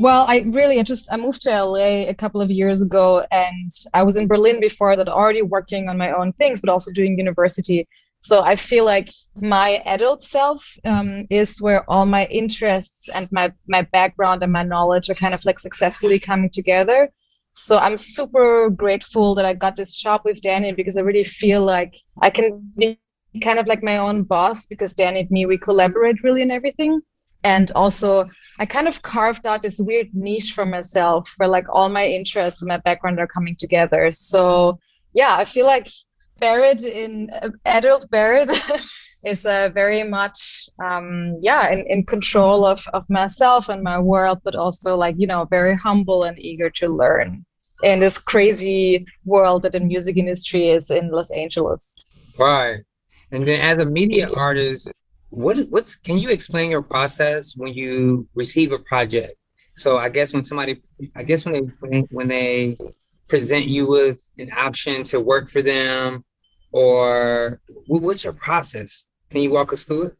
Well, I really I just I moved to LA a couple of years ago and I was in Berlin before that already working on my own things but also doing university. So I feel like my adult self um, is where all my interests and my my background and my knowledge are kind of like successfully coming together. So I'm super grateful that I got this job with Danny because I really feel like I can be kind of like my own boss because Danny and me we collaborate really in everything and also i kind of carved out this weird niche for myself where like all my interests and my background are coming together. So yeah i feel like Berit in uh, adult Berit is uh, very much um, yeah in, in control of, of myself and my world but also like you know very humble and eager to learn in this crazy world that the music industry is in los angeles. Right. And then as a media artist what what's can you explain your process when you receive a project? So I guess when somebody, I guess when they when they present you with an option to work for them, or what's your process? Can you walk us through it?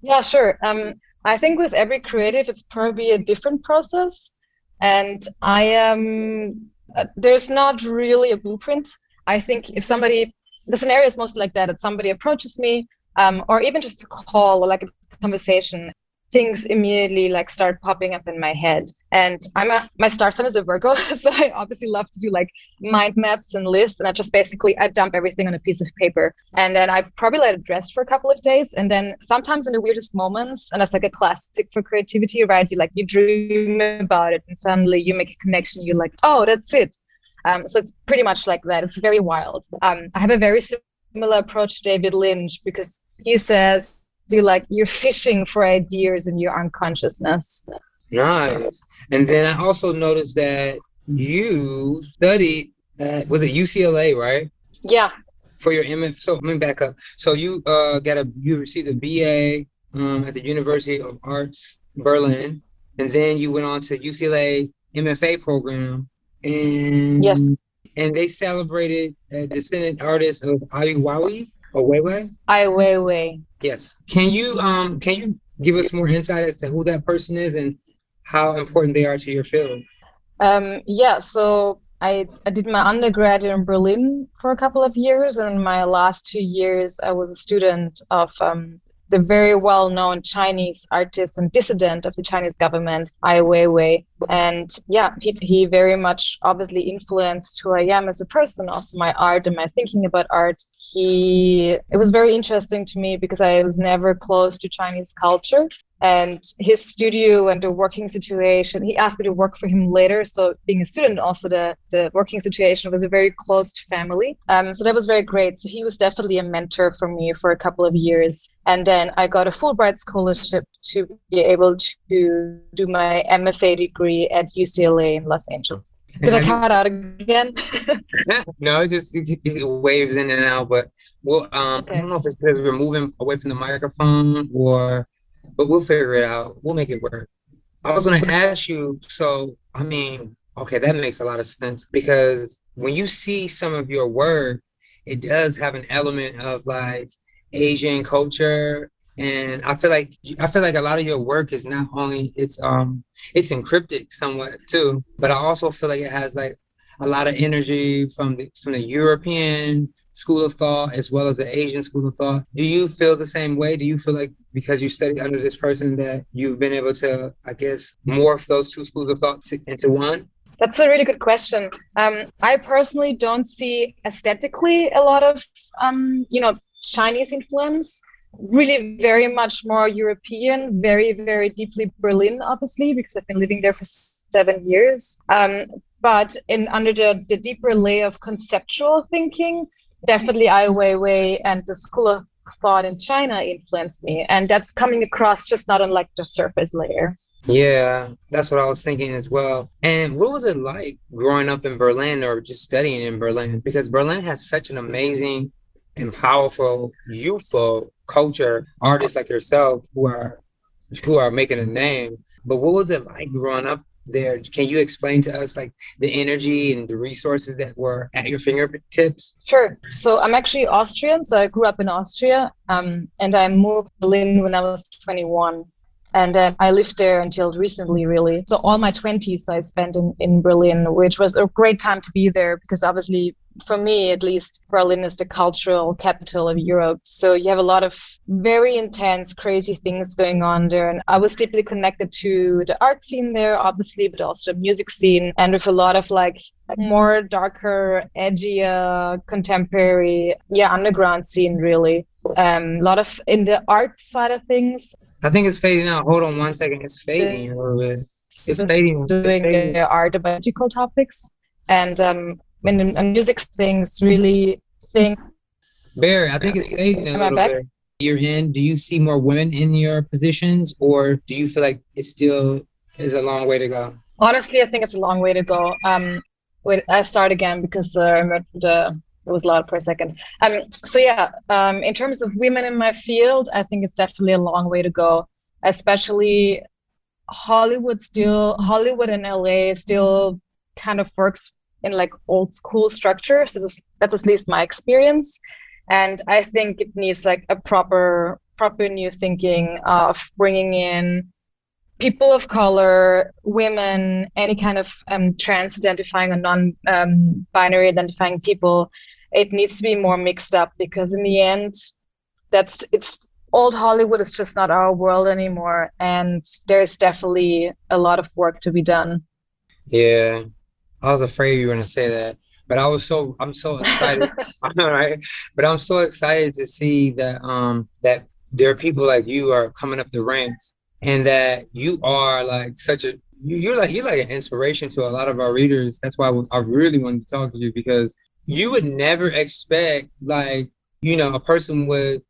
Yeah, sure. Um, I think with every creative, it's probably a different process, and I am. Uh, there's not really a blueprint. I think if somebody, the scenario is mostly like that. That somebody approaches me um, or even just a call or like a conversation things immediately like start popping up in my head. And i'm a my star sign is a virgo so i obviously love to do like mind maps and lists and i just basically i dump everything on a piece of paper. And then i probably let it rest for a couple of days and then sometimes in the weirdest moments and that's like a classic for creativity right? You like you dream about it and suddenly you make a connection you're like oh that's it. Um, so it's pretty much like that. It's very wild. Um, i have a very similar approach to david lynch because he says, "Do like you're fishing for ideas in your unconsciousness." Nice. And then I also noticed that you studied at was it UCLA, right? Yeah. For your MF. So let me back up. So you uh got a you received a BA um, at the University of Arts Berlin, and then you went on to UCLA MFA program. And yes. And they celebrated a descendant artist of Ai Weiwei. Oh, Weiwei? Ai Weiwei. Yes. Can you um can you give us more insight as to who that person is and how important they are to your field? Um, yeah, so I, I did my undergrad in Berlin for a couple of years, and my last two years I was a student of um, the very well known Chinese artist and dissident of the Chinese government, Ai Weiwei. And yeah, he, he very much obviously influenced who I am as a person, also my art and my thinking about art. He, it was very interesting to me because I was never close to Chinese culture and his studio and the working situation he asked me to work for him later so being a student also the, the working situation was a very closed family um, so that was very great so he was definitely a mentor for me for a couple of years and then i got a fulbright scholarship to be able to do my mfa degree at ucla in los angeles did I cut out again? no, just it, it waves in and out. But well, um, okay. I don't know if it's because we're moving away from the microphone or but we'll figure it out. We'll make it work. I was going to ask you. So, I mean, okay, that makes a lot of sense because when you see some of your work, it does have an element of like Asian culture, and I feel like I feel like a lot of your work is not only it's um it's encrypted somewhat too, but I also feel like it has like a lot of energy from the from the European school of thought as well as the Asian school of thought. Do you feel the same way? Do you feel like because you studied under this person that you've been able to, I guess, morph those two schools of thought to, into one? That's a really good question. Um, I personally don't see aesthetically a lot of, um, you know, Chinese influence. Really, very much more European, very, very deeply Berlin, obviously, because I've been living there for seven years. Um, but in under the, the deeper layer of conceptual thinking, definitely Ai Weiwei and the school of thought in China influenced me. And that's coming across just not on like the surface layer. Yeah, that's what I was thinking as well. And what was it like growing up in Berlin or just studying in Berlin? Because Berlin has such an amazing and powerful, youthful culture, artists like yourself who are who are making a name. But what was it like growing up there. Can you explain to us like the energy and the resources that were at your fingertips? Sure. So I'm actually Austrian. So I grew up in Austria um, and I moved to Berlin when I was 21. And then I lived there until recently, really. So all my 20s I spent in, in Berlin, which was a great time to be there because obviously for me at least, Berlin is the cultural capital of Europe. So you have a lot of very intense, crazy things going on there. And I was deeply connected to the art scene there, obviously, but also the music scene and with a lot of like more darker, edgier, contemporary, yeah, underground scene really. Um, a lot of in the art side of things. I think it's fading out. Hold on one second. It's fading a little bit. It's fading. Doing it's fading. the art about magical topics. And um, and, and music things really think. Berit, I think it's fading a little bit. You're in. Do you see more women in your positions, or do you feel like it still is a long way to go? Honestly, I think it's a long way to go. Um, wait, I start again because uh, the it was loud for a second. Um, so yeah, um, in terms of women in my field, I think it's definitely a long way to go. Especially Hollywood still Hollywood and LA still kind of works in like old school structures. That's, that's at least my experience. And I think it needs like a proper, proper new thinking of bringing in people of color, women, any kind of um, trans identifying or non um, binary identifying people. It needs to be more mixed up because in the end, that's it's old Hollywood is just not our world anymore. And there's definitely a lot of work to be done. Yeah, I was afraid you were gonna say that, but I was so I'm so excited. All right, but I'm so excited to see that um that there are people like you are coming up the ranks, and that you are like such a you, are like you're like an inspiration to a lot of our readers. That's why I really wanted to talk to you because you would never expect like you know a person with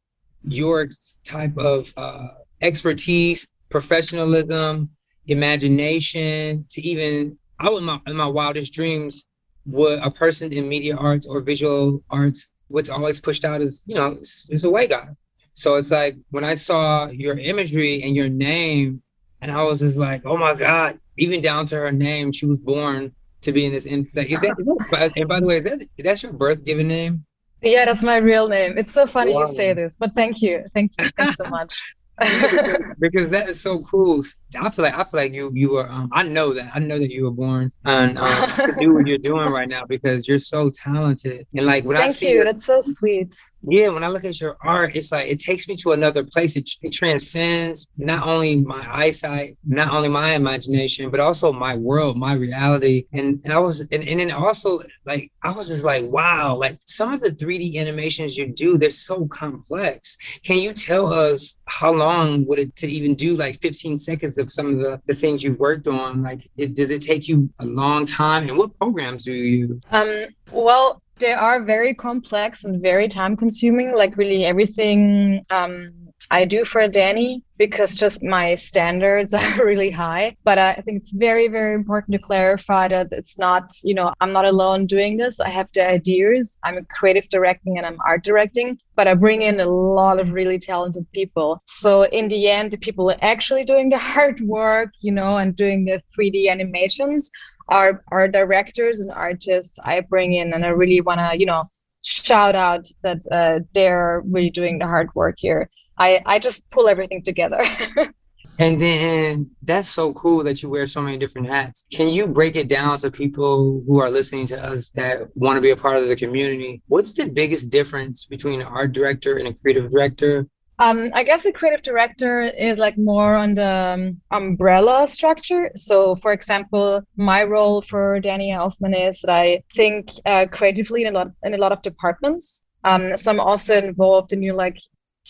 your type of uh, expertise, professionalism, imagination to even I would, my, in my wildest dreams, would a person in media arts or visual arts, what's always pushed out is, you know, it's, it's a white guy. So it's like when I saw your imagery and your name, and I was just like, oh my God, even down to her name, she was born to be in this. In, like, is that, and by the way, is that, that's your birth given name? Yeah, that's my real name. It's so funny wow. you say this, but thank you. Thank you. Thanks so much because, that is so cool. I feel like I feel like you you were um, I know that I know that you were born and um, to do what you're doing right now because you're so talented and like when Thank I see you. that's so sweet. Yeah, when I look at your art, it's like it takes me to another place. It, it transcends not only my eyesight, not only my imagination, but also my world, my reality. And and I was and, and then also like I was just like, wow, like some of the 3D animations you do, they're so complex. Can you tell us how long would it to even do like 15 seconds of some of the, the things you've worked on? Like it, does it take you a long time? And what programs do you? Um well they are very complex and very time consuming, like really everything um, I do for Danny because just my standards are really high. But I think it's very, very important to clarify that it's not, you know, I'm not alone doing this. I have the ideas. I'm a creative directing and I'm art directing, but I bring in a lot of really talented people. So in the end, the people actually doing the hard work, you know, and doing the 3D animations our our directors and artists I bring in, and I really want to you know shout out that uh, they're really doing the hard work here. I I just pull everything together. and then that's so cool that you wear so many different hats. Can you break it down to people who are listening to us that want to be a part of the community? What's the biggest difference between an art director and a creative director? Um, I guess a creative director is like more on the um, umbrella structure. So, for example, my role for Danny Elfman is that I think uh, creatively in a lot in a lot of departments. Um, so I'm also involved in you know, like,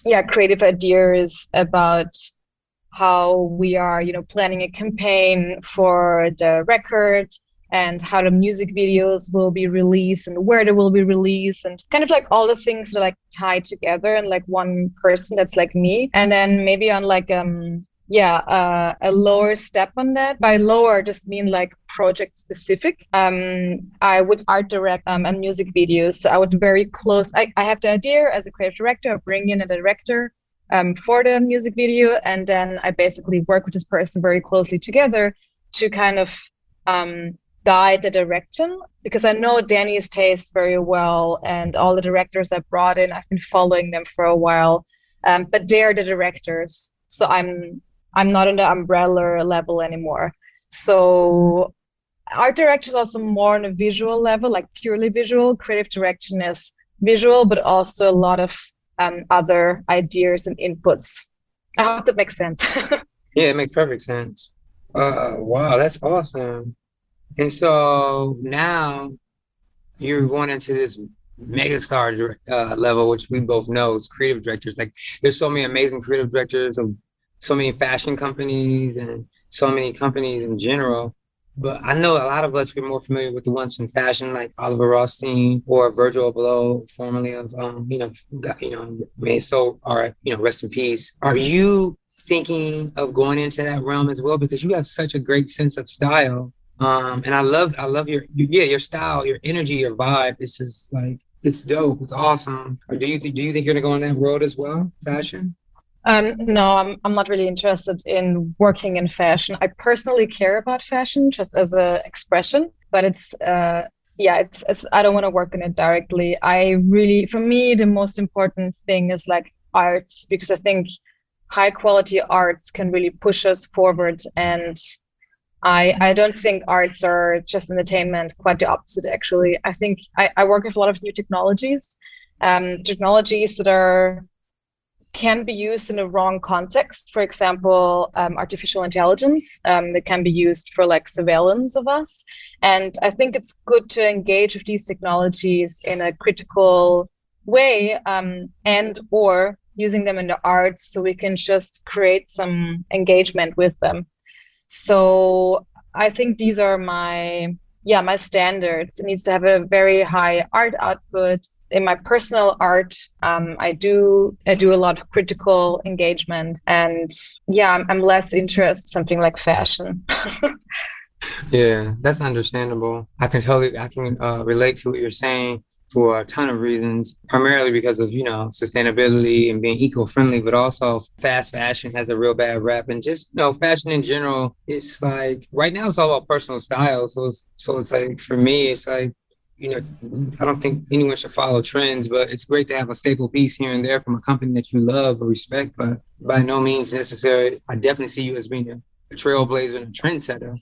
yeah, creative ideas about how we are, you know, planning a campaign for the record and how the music videos will be released and where they will be released and kind of like all the things that like tie together and like one person that's like me. And then maybe on like um yeah uh, a lower step on that. By lower just mean like project specific. Um i would art direct um and music videos. So i would very close I, I have the idea as a creative director I bring in a director um for the music video and then i basically work with this person very closely together to kind of um guide the direction. Because I know Danny's taste very well, and all the directors I brought in, I've been following them for a while. Um, but they're the directors, so I'm I'm not in the umbrella level anymore. So art direction is also more on a visual level, like purely visual. Creative direction is visual, but also a lot of um, other ideas and inputs. I hope that makes sense. yeah, it makes perfect sense. Uh, wow, that's awesome. And so now you're going into this megastar uh, level, which we both know is creative directors. Like, there's so many amazing creative directors of so many fashion companies and so many companies in general. But I know a lot of us we're more familiar with the ones from fashion, like Oliver Rousteing or Virgil Abloh, formerly of um, you know, you know, made so or you know, rest in peace. Are you thinking of going into that realm as well? Because you have such a great sense of style. Um, and I love I love your yeah, your style, your energy, your vibe. This is like it's dope. It's awesome. Or do you think do you think you're gonna go in that road as well? Fashion? Um, no, I'm I'm not really interested in working in fashion. I personally care about fashion just as an expression, but it's uh yeah, it's it's I don't want to work in it directly. I really for me the most important thing is like arts because I think high quality arts can really push us forward and I, I don't think arts are just entertainment, quite the opposite, actually. I think I, I work with a lot of new technologies, um, technologies that are can be used in a wrong context. For example, um, artificial intelligence um, can be used for like surveillance of us. And I think it's good to engage with these technologies in a critical way um, and or using them in the arts so we can just create some engagement with them. So I think these are my yeah my standards. It needs to have a very high art output in my personal art um, i do i do a lot of critical engagement and yeah i'm, I'm less interested something like fashion. Yeah that's understandable. I can totally i can uh, relate to what you're saying for a ton of reasons primarily because of you know sustainability and being eco-friendly but also fast fashion has a real bad rap. And just you know fashion in general it's like right now it's all about personal style. So it's, so it's like for me it's like you know, I don't think anyone should follow trends, but it's great to have a staple piece here and there from a company that you love or respect, but by no means necessary. I definitely see you as being a, trailblazer and a trendsetter.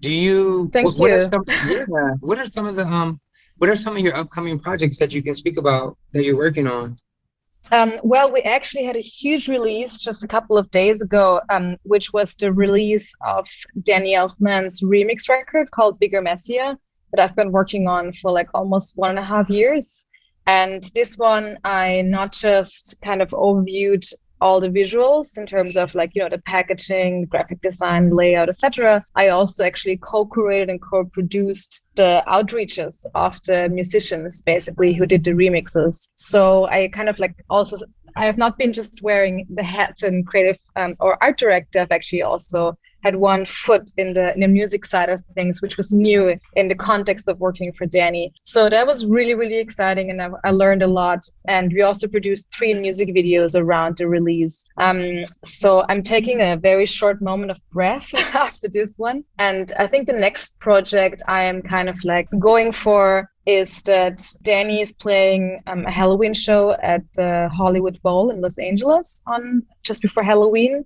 Do you? Thank what, you. What are, some, yeah, what are some of the um? What are some of your upcoming projects that you can speak about that you're working on? Um, well, we actually had a huge release just a couple of days ago, um, which was the release of Danny Elfman's remix record called Bigger Messier that I've been working on for like almost one and a half years. And this one, I not just kind of overviewed all the visuals in terms of like you know the packaging graphic design layout etc i also actually co-curated and co-produced the outreaches of the musicians basically who did the remixes. So i kind of like also i have not been just wearing the hats and creative um, or art director. I've actually also had one foot in the in the music side of things, which was new in the context of working for Danny. So that was really really exciting, and I, I learned a lot. And we also produced three music videos around the release. Um, so I'm taking a very short moment of breath after this one, and I think the next project I am kind of like going for is that Danny is playing um, a Halloween show at the Hollywood Bowl in Los Angeles on just before Halloween.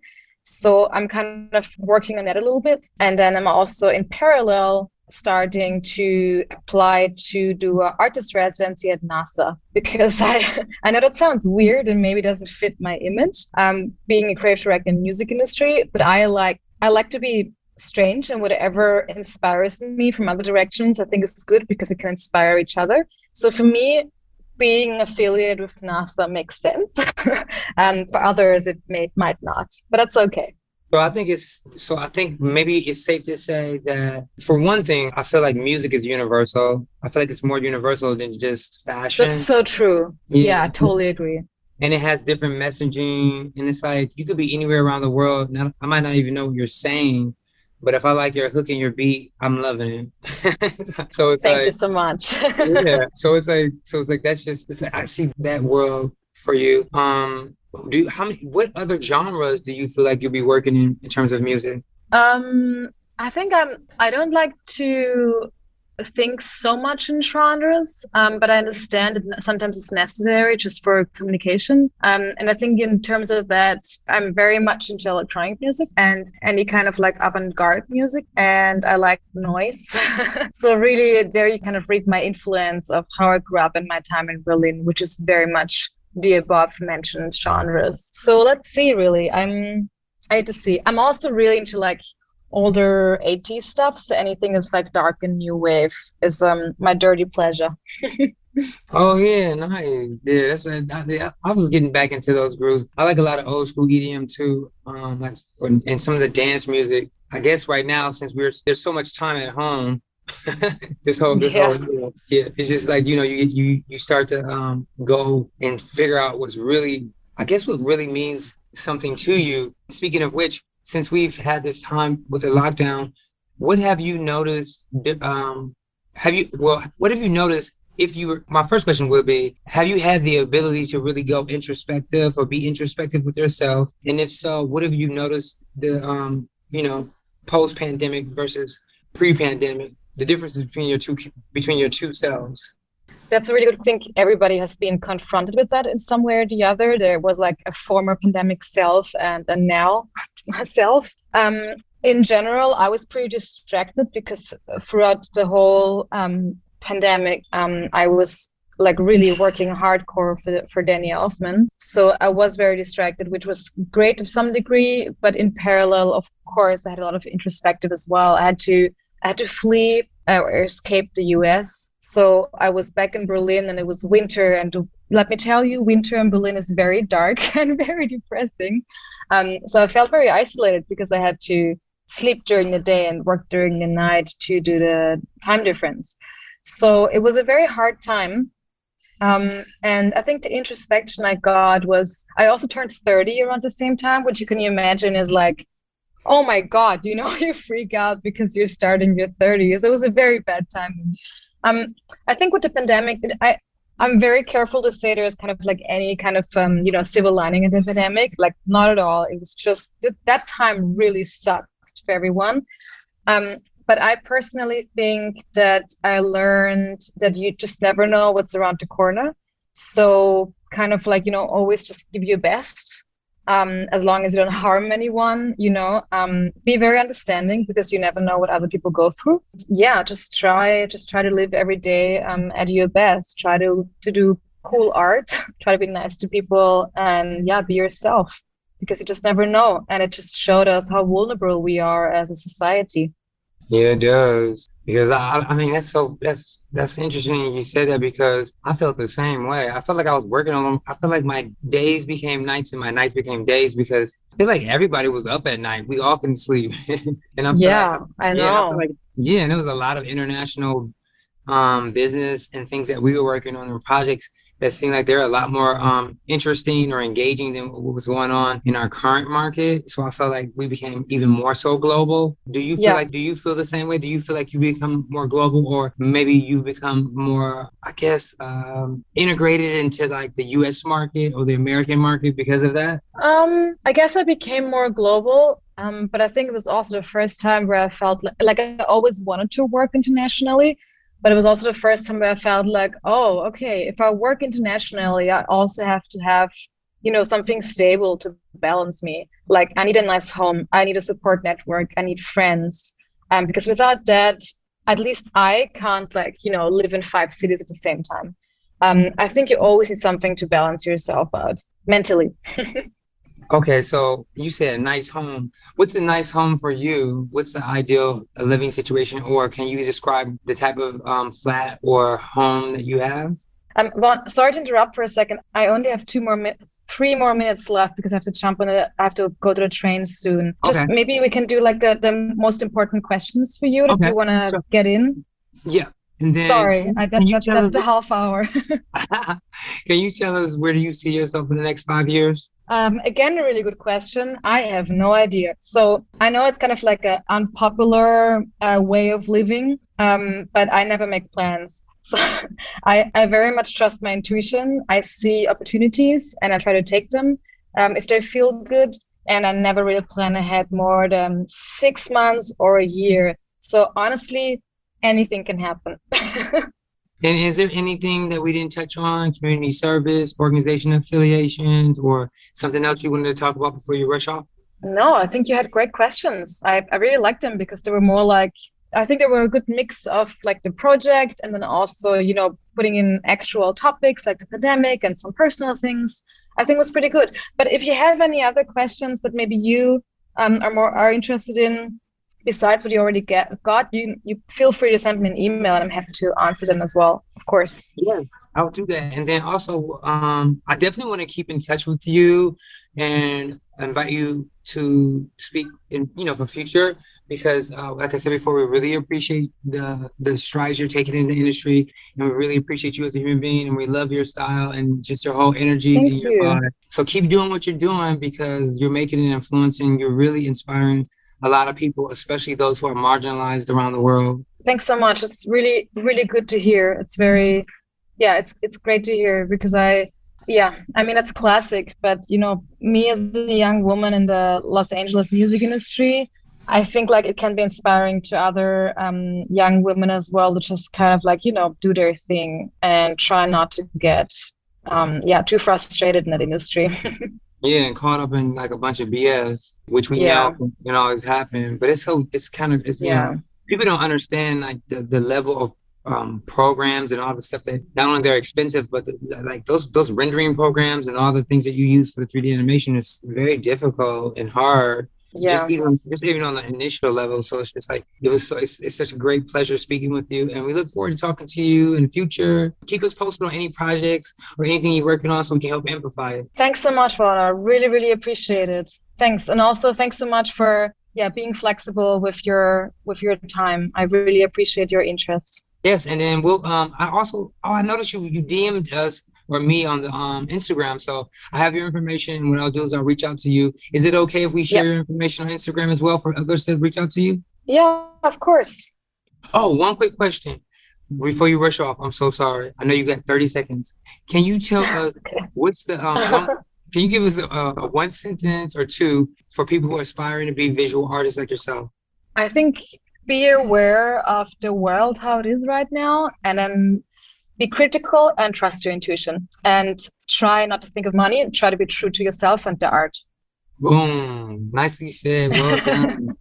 So I'm kind of working on that a little bit. And then I'm also in parallel starting to apply to do an artist residency at NASA because I I know that sounds weird and maybe doesn't fit my image. Um, being a creative director in music industry, but I like I like to be strange and whatever inspires me from other directions, I think is good because it can inspire each other. So for me, being affiliated with NASA makes sense. and um, for others, it may might not, but that's okay. So I think it's so I think maybe it's safe to say that for one thing, I feel like music is universal. I feel like it's more universal than just fashion. That's so true. Yeah, yeah I totally agree. And it has different messaging, and it's like you could be anywhere around the world. Now I might not even know what you're saying, but if I like your hook and your beat, I'm loving it. so it's thank like, you so much. yeah. So it's like so it's like that's just like, I see that world for you. Um, do you, how many what other genres do you feel like you'll be working in in terms of music? Um, I think I'm. I don't like to think so much in genres, um, but I understand that sometimes it's necessary just for communication. Um, and I think in terms of that, I'm very much into electronic music and any kind of like avant-garde music, and I like noise. so really, there you kind of read my influence of how I grew up in my time in Berlin, which is very much the above mentioned genres. So let's see. Really, I'm. I need to see. I'm also really into like older 80s stuff so anything that's like dark and new wave is um my dirty pleasure. Oh yeah nice. Yeah that's what I, I, was getting back into those grooves. I like a lot of old school edm too um like and some of the dance music. I guess right now since we're there's so much time at home this whole this yeah. whole yeah it's just like you know you you you start to um go and figure out what's really i guess what really means something to you. Speaking of which since we've had this time with the lockdown, what have you noticed? Um, have you well, what have you noticed? If you were, my first question would be, have you had the ability to really go introspective or be introspective with yourself? And if so, what have you noticed the um, you know, post pandemic versus pre pandemic, the differences between your two between your two selves? That's a really good thing. Everybody has been confronted with that in some way or the other. There was like a former pandemic self and a now myself. Um, in general, I was pretty distracted because throughout the whole um, pandemic, um, I was like really working hardcore for, for Danny Elfman. So I was very distracted, which was great to some degree. But in parallel, of course, I had a lot of introspective as well. I had to I had to flee uh, or escape the US. So I was back in Berlin and it was winter. And let me tell you, winter in Berlin is very dark and very depressing. Um, so I felt very isolated because I had to sleep during the day and work during the night to do the time difference. So it was a very hard time. Um, and I think the introspection I got was I also turned 30 around the same time, which you can imagine is like, oh my God, you know, you freak out because you're starting your 30s. It was a very bad time. Um, I think with the pandemic, I, I'm very careful to say there's kind of like any kind of um, you know silver lining in the pandemic. Like not at all. It was just that time really sucked for everyone. Um, but I personally think that I learned that you just never know what's around the corner. So kind of like you know always just give your best um, as long as you don't harm anyone, you know, um, be very understanding because you never know what other people go through. Yeah, just try, just try to live every day um, at your best. Try to to do cool art. try to be nice to people, and yeah, be yourself because you just never know. And it just showed us how vulnerable we are as a society. Yeah, it does. Because I, I mean, that's so that's that's interesting. You said that because I felt the same way. I felt like I was working on. Them I felt like my days became nights and my nights became days because I feel like everybody was up at night. We all couldn't sleep, and I'm yeah, like, I know. Yeah, I like, yeah, and there was a lot of international um, business and things that we were working on and projects that seemed like they're a lot more um, interesting or engaging than what was going on in our current market. So I felt like we became even more so global. Do you feel yeah. like, do you feel the same way? Do you feel like you become more global or maybe you become more, I guess, um, integrated into like the US market or the American market because of that? Um, I guess I became more global. Um, but I think it was also the first time where I felt like, like I always wanted to work internationally but it was also the first time where I felt like, oh, okay, if I work internationally, I also have to have, you know, something stable to balance me. Like I need a nice home, I need a support network, I need friends. Um, because without that, at least I can't like, you know, live in five cities at the same time. Um, I think you always need something to balance yourself out mentally. Okay, so you said a nice home. What's a nice home for you? What's the ideal living situation, or can you describe the type of um, flat or home that you have? Um, well, sorry to interrupt for a second. I only have two more minutes, three more minutes left because I have to jump on it. I have to go to the train soon. Just okay. maybe we can do like the, the most important questions for you if you want to so, get in. Yeah. And then, Sorry, I, that, that's, that's the half hour. can you tell us where do you see yourself in the next five years? Um, again, a really good question. I have no idea. So I know it's kind of like an unpopular uh, way of living, um, but I never make plans. So I, I very much trust my intuition. I see opportunities and I try to take them um, if they feel good. And I never really plan ahead more than six months or a year. So honestly, anything can happen. And is there anything that we didn't touch on, community service, organization affiliations, or something else you wanted to talk about before you rush off? No, I think you had great questions. I, I really liked them because they were more like, I think they were a good mix of like the project and then also, you know, putting in actual topics like the pandemic and some personal things. I think was pretty good. But if you have any other questions that maybe you um, are more are interested in, besides what you already get got, you you feel free to send me an email and I'm happy to answer them as well, of course. Yeah, I'll do that. And then also, um, I definitely want to keep in touch with you and invite you to speak in you know for future because uh, like I said before, we really appreciate the the strides you're taking in the industry, and we really appreciate you as a human being, and we love your style and just your whole energy. Thank you. So keep doing what you're doing because you're making an influence and you're really inspiring a lot of people, especially those who are marginalized around the world. Thanks so much. It's really, really good to hear. It's very, yeah, it's it's great to hear because I, yeah, I mean it's classic, but you know, me as a young woman in the Los Angeles music industry, I think like it can be inspiring to other um, young women as well to just kind of like you know do their thing and try not to get, um, yeah, too frustrated in that industry. Yeah, and caught up in like a bunch of BS, which we yeah. know you know always happen. But it's so it's kind of it's, yeah. Know, people don't understand like the, the level of um, programs and all the stuff that not only they're expensive, but the, like those those rendering programs and all the things that you use for the 3D animation is very difficult and hard yeah. just even just even on the initial level. So it's just like it was. So, it's, it's such a great pleasure speaking with you, and we look forward to talking to you in the future. Keep us posted on any projects or anything you're working on, so we can help amplify it. Thanks so much, Rana. Really, really appreciate it. Thanks, and also thanks so much for yeah being flexible with your with your time. I really appreciate your interest. Yes, and then we'll. Um, I also. Oh, I noticed you. You DM'd us or me on the um, Instagram. So I have your information. What I'll do is I'll reach out to you. Is it okay if we share your information on Instagram as well for others to reach out to you? Yeah, of course. Oh, one quick question before you rush off. I'm so sorry. I know you got 30 seconds. Can you tell us okay. what's the um, one, can you give us a, a one sentence or two for people who are aspiring to be visual artists like yourself? I think be aware of the world how it is right now and then be critical and trust your intuition and try not to think of money and try to be true to yourself and the art. Boom. Nicely said. Well done.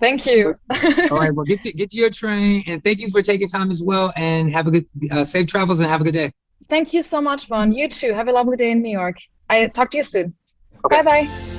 thank you. All right. Well, get to, get to your train and thank you for taking time as well and have a good, uh, safe travels and have a good day. Thank you so much, Vaughn. You too. Have a lovely day in New York. I talk to you soon. Okay. Bye bye.